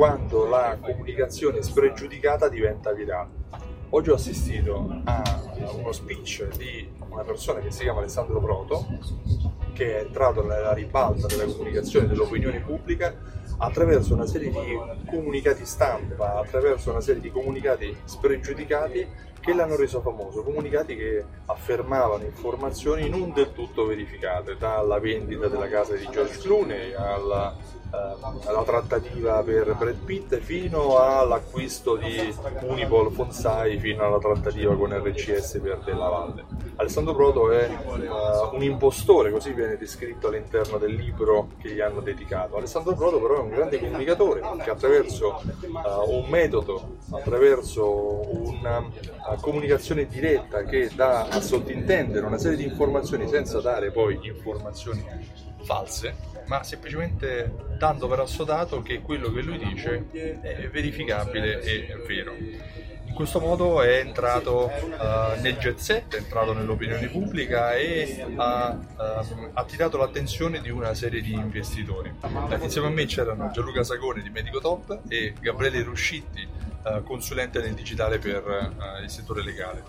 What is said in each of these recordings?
quando la comunicazione spregiudicata diventa virale. Oggi ho assistito a uno speech di una persona che si chiama Alessandro Proto, che è entrato nella ribalta della comunicazione dell'opinione pubblica attraverso una serie di comunicati stampa, attraverso una serie di comunicati spregiudicati che l'hanno reso famoso, comunicati che affermavano informazioni non del tutto verificate, dalla vendita della casa di George Clooney alla eh, alla trattativa per Brad Pitt fino all'acquisto di Unipol Fonsai fino alla trattativa con RCS per Della Valle. Alessandro Proto è uh, un impostore, così viene descritto all'interno del libro che gli hanno dedicato. Alessandro Proto però è un grande comunicatore che attraverso uh, un metodo, attraverso una uh, comunicazione diretta che dà a sottintendere una serie di informazioni senza dare poi informazioni false, ma semplicemente dando per assodato che quello che lui dice è verificabile e vero. In questo modo è entrato uh, nel jet set, è entrato nell'opinione pubblica e ha uh, attirato l'attenzione di una serie di investitori. Uh, insieme a me c'erano Gianluca Sagone di Medico Top e Gabriele Ruscitti, consulente nel digitale per il settore legale.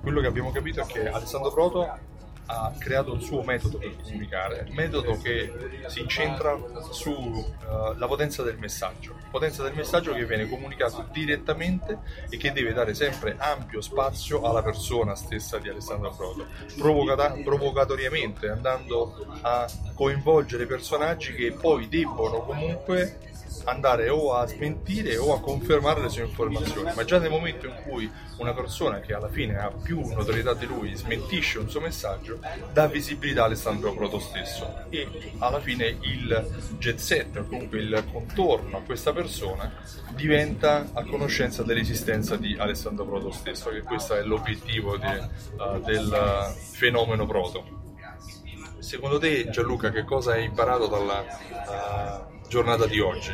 quello che abbiamo capito è che Alessandro Proto ha creato il suo metodo per comunicare, metodo che si incentra sulla uh, potenza del messaggio, potenza del messaggio che viene comunicato direttamente e che deve dare sempre ampio spazio alla persona stessa di Alessandro Proto, provocata, provocatoriamente andando a coinvolgere personaggi che poi debbono comunque andare o a smentire o a confermare le sue informazioni, ma già nel momento in cui una persona che alla fine ha più notorietà di lui smentisce un suo messaggio, dà visibilità a Alessandro Proto stesso e alla fine il jet set, o comunque il contorno a questa persona, diventa a conoscenza dell'esistenza di Alessandro Proto stesso, che questo è l'obiettivo di, uh, del fenomeno Proto. Secondo te Gianluca che cosa hai imparato dalla uh, giornata di oggi?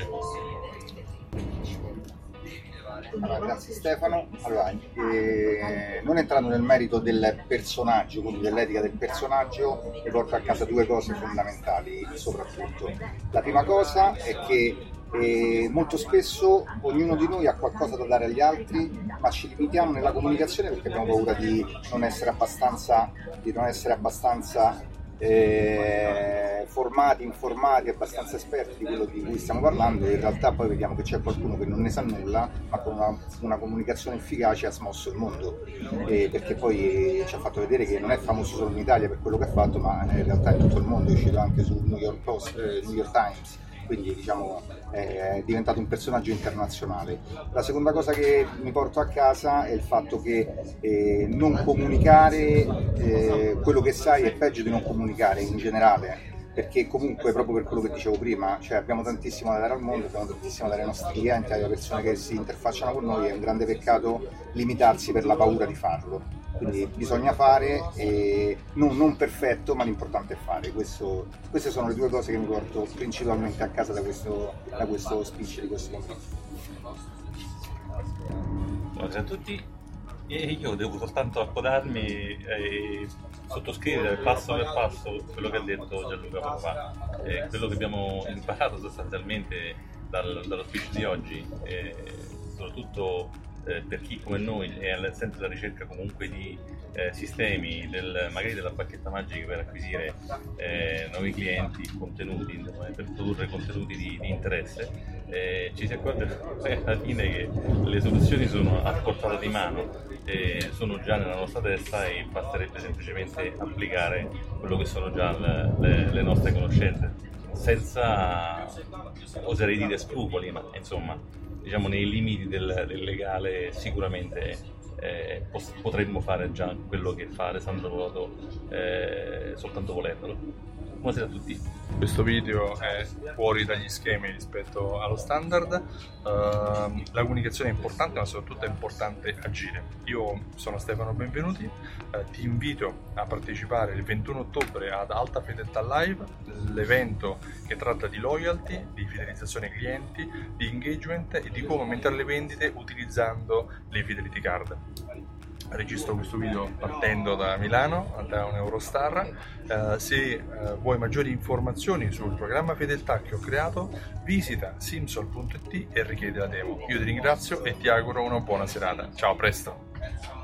Allora, grazie Stefano. Allora, eh, non entrando nel merito del personaggio, quindi dell'etica del personaggio, vi porto a casa due cose fondamentali soprattutto. La prima cosa è che eh, molto spesso ognuno di noi ha qualcosa da dare agli altri, ma ci limitiamo nella comunicazione perché abbiamo paura di non essere abbastanza, di non essere abbastanza eh, formati, informati, abbastanza esperti di quello di cui stiamo parlando e in realtà poi vediamo che c'è qualcuno che non ne sa nulla ma con una, una comunicazione efficace ha smosso il mondo. Eh, perché poi ci ha fatto vedere che non è famoso solo in Italia per quello che ha fatto ma in realtà in tutto il mondo è uscito anche su New York, Post, eh, New York Times. Quindi diciamo è diventato un personaggio internazionale. La seconda cosa che mi porto a casa è il fatto che eh, non comunicare eh, quello che sai è peggio di non comunicare in generale perché comunque proprio per quello che dicevo prima, cioè abbiamo tantissimo da dare al mondo, abbiamo tantissimo da dare ai nostri clienti, alle persone che si interfacciano con noi, è un grande peccato limitarsi per la paura di farlo. Quindi bisogna fare e non, non perfetto ma l'importante è fare. Questo, queste sono le due cose che mi porto principalmente a casa da questo, da questo speech di questo momento. Buonasera a tutti e io devo soltanto accodarmi e sottoscrivere passo per passo quello che ha detto Gianluca Papà. Quello che abbiamo imparato sostanzialmente dal, dallo speech di oggi soprattutto eh, per chi come noi è sempre alla ricerca comunque di eh, sistemi, del, magari della bacchetta magica per acquisire eh, nuovi clienti, contenuti, per produrre contenuti di, di interesse, eh, ci si accorge alla fine che le soluzioni sono a portata di mano, sono già nella nostra testa e basterebbe semplicemente applicare quello che sono già le, le, le nostre conoscenze, senza oserei dire scrupoli, ma insomma diciamo, nei limiti del, del legale sicuramente eh, potremmo fare già quello che fa Alessandro Voto eh, soltanto volendolo. Buonasera a tutti. Questo video è fuori dagli schemi rispetto allo standard, uh, la comunicazione è importante ma soprattutto è importante agire. Io sono Stefano Benvenuti, uh, ti invito a partecipare il 21 ottobre ad Alta Fedeltà Live, l'evento che tratta di loyalty, di fidelizzazione clienti, di engagement e di come aumentare le vendite utilizzando le fidelity card. Registro questo video partendo da Milano, da un Eurostar. Eh, se eh, vuoi maggiori informazioni sul programma Fedeltà che ho creato, visita simsol.it e richiedi la demo. Io ti ringrazio e ti auguro una buona serata. Ciao, a presto!